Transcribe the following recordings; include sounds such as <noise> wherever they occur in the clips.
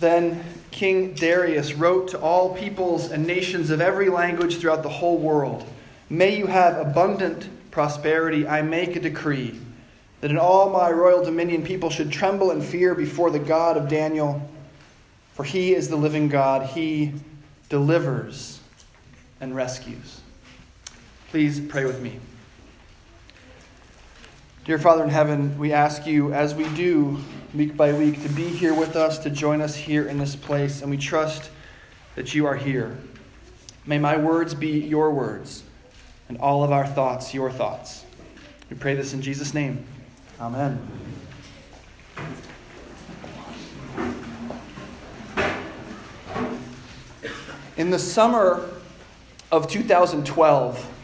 Then King Darius wrote to all peoples and nations of every language throughout the whole world May you have abundant prosperity. I make a decree that in all my royal dominion people should tremble and fear before the God of Daniel, for he is the living God. He delivers and rescues. Please pray with me. Dear Father in heaven, we ask you, as we do week by week, to be here with us, to join us here in this place, and we trust that you are here. May my words be your words, and all of our thoughts your thoughts. We pray this in Jesus' name. Amen. In the summer of 2012,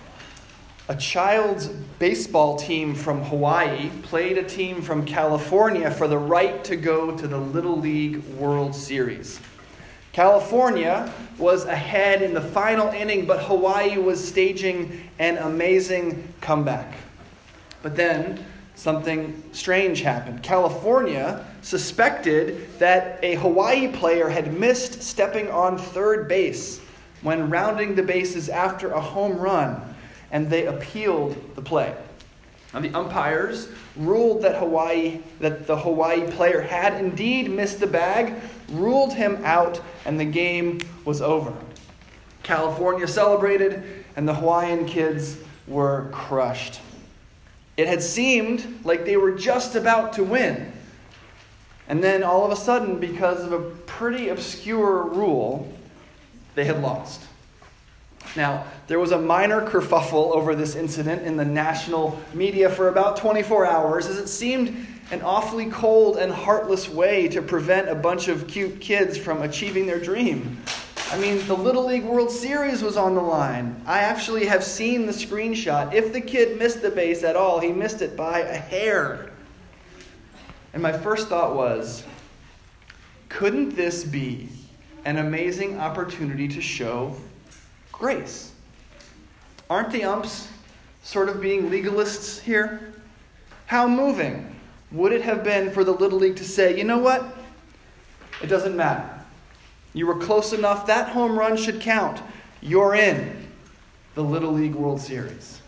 a child's baseball team from Hawaii played a team from California for the right to go to the Little League World Series. California was ahead in the final inning, but Hawaii was staging an amazing comeback. But then something strange happened. California suspected that a Hawaii player had missed stepping on third base when rounding the bases after a home run and they appealed the play. Now, the umpires ruled that Hawaii, that the Hawaii player had indeed missed the bag, ruled him out, and the game was over. California celebrated, and the Hawaiian kids were crushed. It had seemed like they were just about to win. And then all of a sudden, because of a pretty obscure rule, they had lost. Now, there was a minor kerfuffle over this incident in the national media for about 24 hours, as it seemed an awfully cold and heartless way to prevent a bunch of cute kids from achieving their dream. I mean, the Little League World Series was on the line. I actually have seen the screenshot. If the kid missed the base at all, he missed it by a hair. And my first thought was couldn't this be an amazing opportunity to show grace. Aren't the umps sort of being legalists here? How moving would it have been for the Little League to say, you know what? It doesn't matter. You were close enough. That home run should count. You're in the Little League World Series.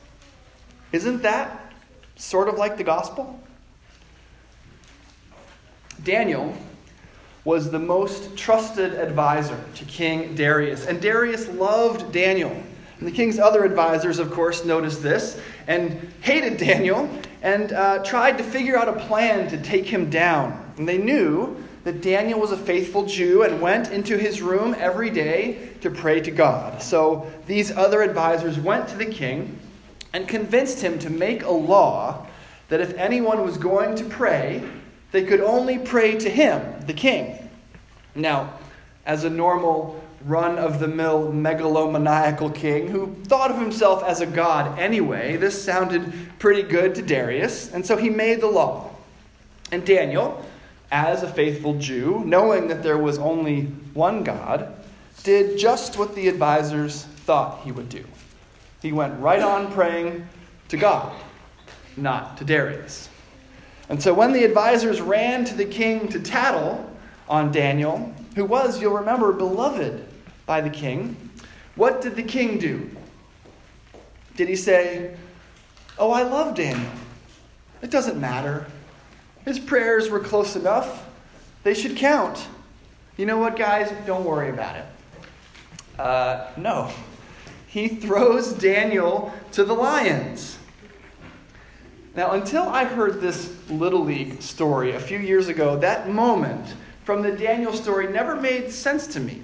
Isn't that sort of like the gospel? Daniel was the most trusted advisor to King Darius. And Darius loved Daniel. And the king's other advisors, of course, noticed this and hated Daniel and uh, tried to figure out a plan to take him down. And they knew that Daniel was a faithful Jew and went into his room every day to pray to God. So these other advisors went to the king and convinced him to make a law that if anyone was going to pray, they could only pray to him, the king. Now, as a normal run of the mill megalomaniacal king who thought of himself as a god anyway, this sounded pretty good to Darius, and so he made the law. And Daniel, as a faithful Jew, knowing that there was only one God, did just what the advisors thought he would do. He went right on praying to God, not to Darius. And so when the advisors ran to the king to tattle on Daniel, who was, you'll remember, beloved by the king, what did the king do? Did he say, Oh, I love Daniel? It doesn't matter. His prayers were close enough. They should count. You know what, guys? Don't worry about it. Uh, no. He throws Daniel to the lions. Now, until I heard this Little League story a few years ago, that moment from the Daniel story never made sense to me.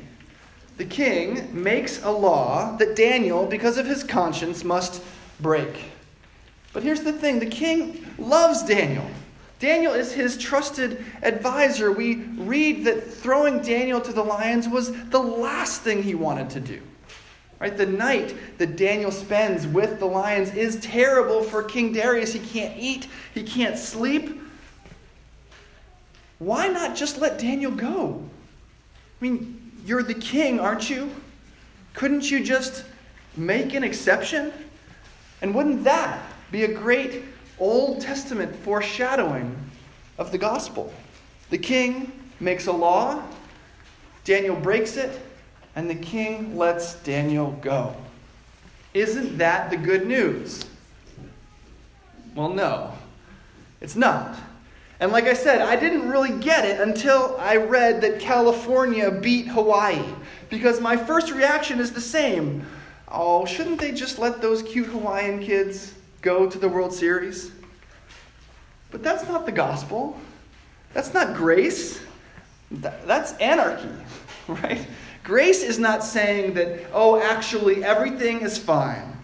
The king makes a law that Daniel, because of his conscience, must break. But here's the thing the king loves Daniel. Daniel is his trusted advisor. We read that throwing Daniel to the lions was the last thing he wanted to do. Right? The night that Daniel spends with the lions is terrible for King Darius. He can't eat, he can't sleep. Why not just let Daniel go? I mean, you're the king, aren't you? Couldn't you just make an exception? And wouldn't that be a great Old Testament foreshadowing of the gospel? The king makes a law, Daniel breaks it, and the king lets Daniel go. Isn't that the good news? Well, no, it's not. And like I said, I didn't really get it until I read that California beat Hawaii. Because my first reaction is the same. Oh, shouldn't they just let those cute Hawaiian kids go to the World Series? But that's not the gospel. That's not grace. That's anarchy, <laughs> right? Grace is not saying that, oh, actually, everything is fine.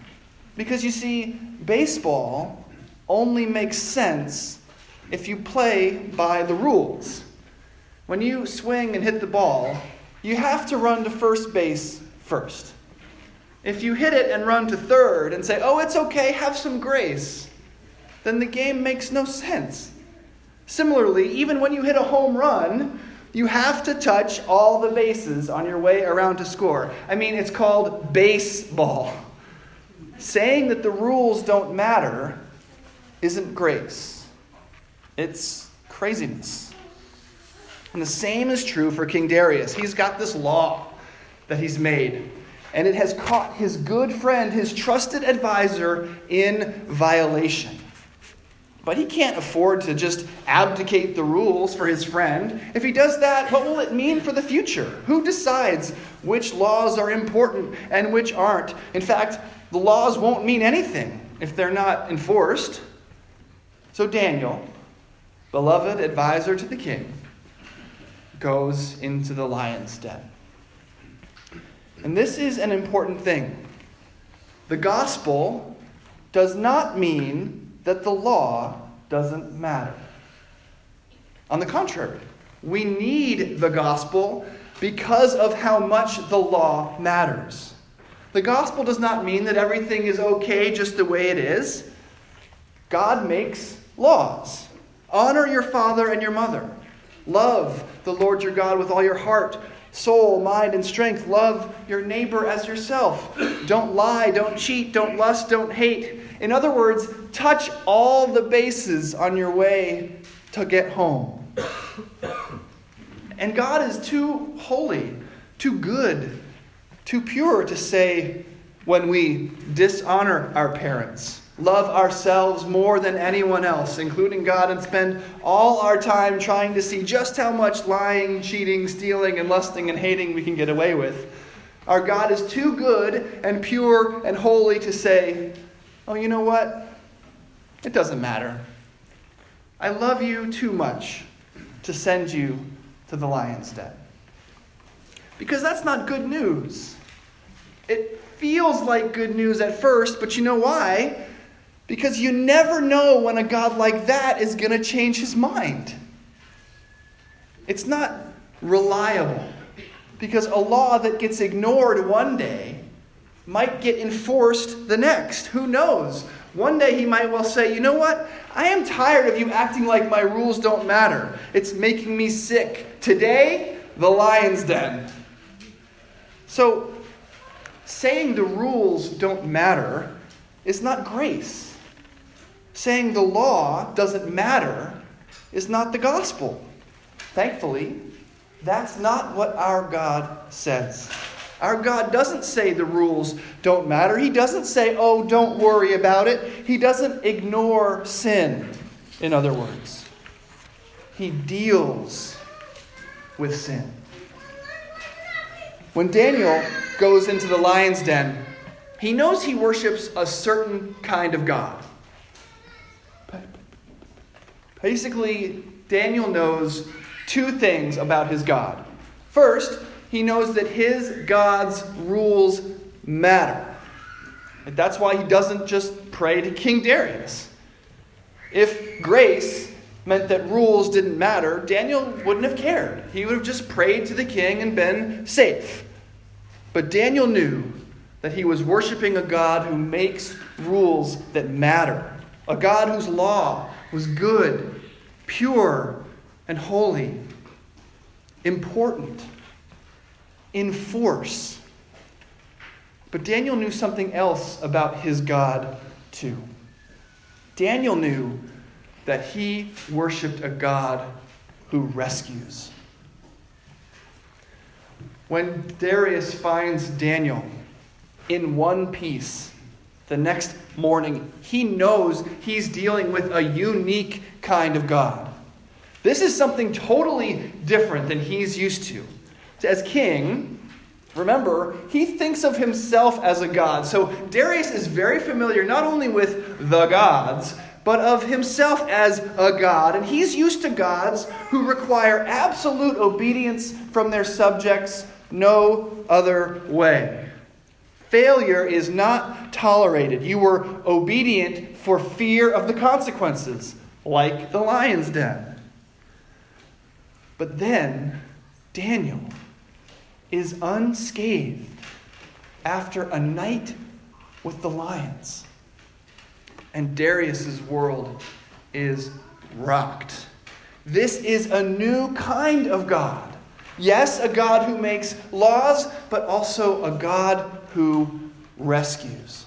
Because you see, baseball only makes sense if you play by the rules. When you swing and hit the ball, you have to run to first base first. If you hit it and run to third and say, oh, it's okay, have some grace, then the game makes no sense. Similarly, even when you hit a home run, you have to touch all the bases on your way around to score. I mean, it's called baseball. Saying that the rules don't matter isn't grace, it's craziness. And the same is true for King Darius. He's got this law that he's made, and it has caught his good friend, his trusted advisor, in violation. But he can't afford to just abdicate the rules for his friend. If he does that, what will it mean for the future? Who decides which laws are important and which aren't? In fact, the laws won't mean anything if they're not enforced. So Daniel, beloved advisor to the king, goes into the lion's den. And this is an important thing. The gospel does not mean that the law doesn't matter. On the contrary, we need the gospel because of how much the law matters. The gospel does not mean that everything is okay just the way it is. God makes laws. Honor your father and your mother. Love the Lord your God with all your heart, soul, mind, and strength. Love your neighbor as yourself. Don't lie, don't cheat, don't lust, don't hate. In other words, touch all the bases on your way to get home. And God is too holy, too good, too pure to say when we dishonor our parents, love ourselves more than anyone else, including God, and spend all our time trying to see just how much lying, cheating, stealing, and lusting and hating we can get away with. Our God is too good and pure and holy to say, oh, you know what? It doesn't matter. I love you too much to send you to the lion's den. Because that's not good news. It feels like good news at first, but you know why? Because you never know when a God like that is going to change his mind. It's not reliable. Because a law that gets ignored one day might get enforced the next. Who knows? One day he might well say, You know what? I am tired of you acting like my rules don't matter. It's making me sick. Today, the lion's den. So, saying the rules don't matter is not grace. Saying the law doesn't matter is not the gospel. Thankfully, that's not what our God says. Our God doesn't say the rules don't matter. He doesn't say, oh, don't worry about it. He doesn't ignore sin, in other words. He deals with sin. When Daniel goes into the lion's den, he knows he worships a certain kind of God. Basically, Daniel knows two things about his God. First, he knows that his God's rules matter. And that's why he doesn't just pray to King Darius. If grace meant that rules didn't matter, Daniel wouldn't have cared. He would have just prayed to the king and been safe. But Daniel knew that he was worshiping a God who makes rules that matter, a God whose law was good, pure, and holy, important in force. But Daniel knew something else about his God, too. Daniel knew that he worshiped a God who rescues. When Darius finds Daniel in one piece the next morning, he knows he's dealing with a unique kind of God. This is something totally different than he's used to. As king, remember, he thinks of himself as a god. So Darius is very familiar not only with the gods, but of himself as a god. And he's used to gods who require absolute obedience from their subjects no other way. Failure is not tolerated. You were obedient for fear of the consequences, like the lion's den. But then Daniel is unscathed after a night with the lions. And Darius's world is rocked. This is a new kind of God. Yes, a God who makes laws, but also a God who rescues.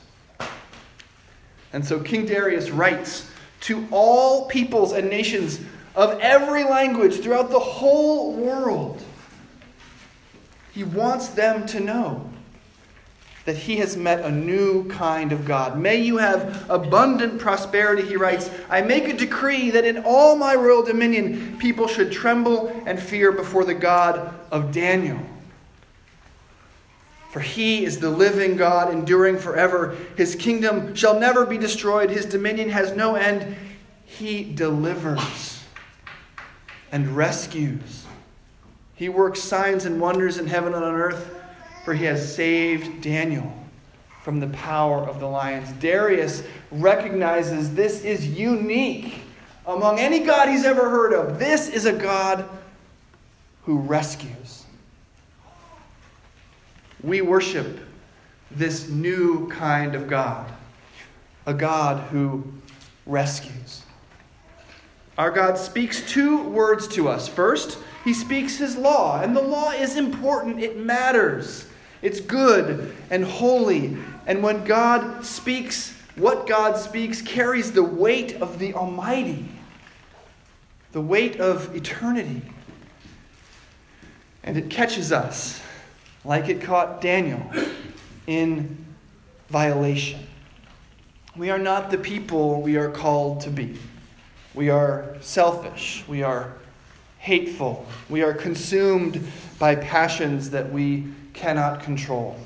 And so King Darius writes to all peoples and nations of every language throughout the whole world. He wants them to know that he has met a new kind of God. May you have abundant prosperity, he writes. I make a decree that in all my royal dominion people should tremble and fear before the God of Daniel. For he is the living God, enduring forever. His kingdom shall never be destroyed, his dominion has no end. He delivers and rescues. He works signs and wonders in heaven and on earth, for he has saved Daniel from the power of the lions. Darius recognizes this is unique among any God he's ever heard of. This is a God who rescues. We worship this new kind of God, a God who rescues. Our God speaks two words to us. First, he speaks his law, and the law is important, it matters. It's good and holy. And when God speaks, what God speaks carries the weight of the Almighty, the weight of eternity. And it catches us like it caught Daniel in violation. We are not the people we are called to be. We are selfish. We are hateful. We are consumed by passions that we cannot control.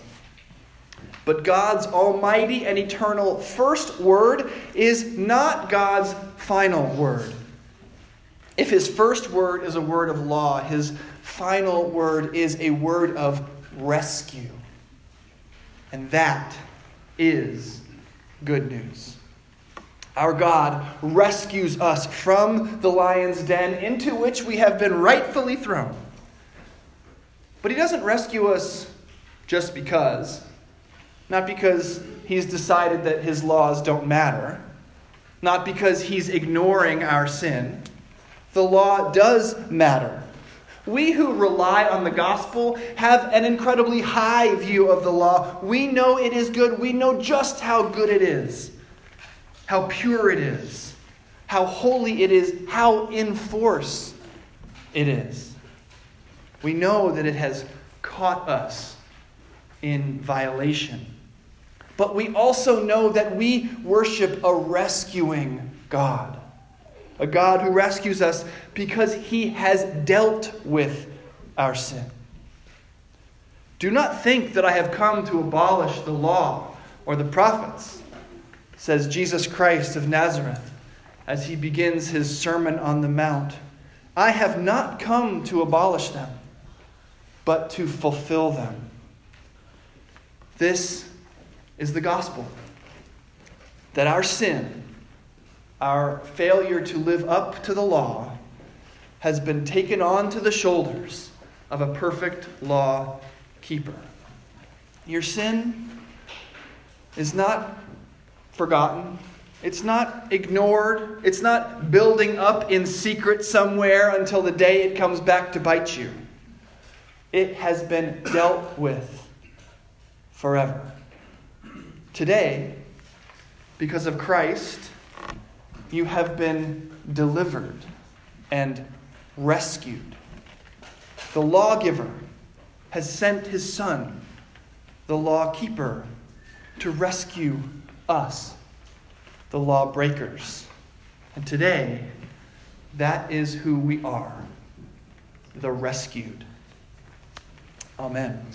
But God's almighty and eternal first word is not God's final word. If his first word is a word of law, his final word is a word of rescue. And that is good news. Our God rescues us from the lion's den into which we have been rightfully thrown. But He doesn't rescue us just because, not because He's decided that His laws don't matter, not because He's ignoring our sin. The law does matter. We who rely on the gospel have an incredibly high view of the law. We know it is good. We know just how good it is how pure it is, how holy it is, how in force it is. We know that it has caught us in violation. But we also know that we worship a rescuing God, a God who rescues us because he has dealt with our sin. Do not think that I have come to abolish the law or the prophets says Jesus Christ of Nazareth as he begins his Sermon on the Mount I have not come to abolish them, but to fulfill them. This is the gospel that our sin, our failure to live up to the law, has been taken on to the shoulders of a perfect law keeper. Your sin is not forgotten. It's not ignored. It's not building up in secret somewhere until the day it comes back to bite you. It has been dealt with forever. Today, because of Christ, you have been delivered and rescued. The lawgiver has sent his Son, the law keeper, to rescue us, the lawbreakers. And today, that is who we are the rescued. Amen.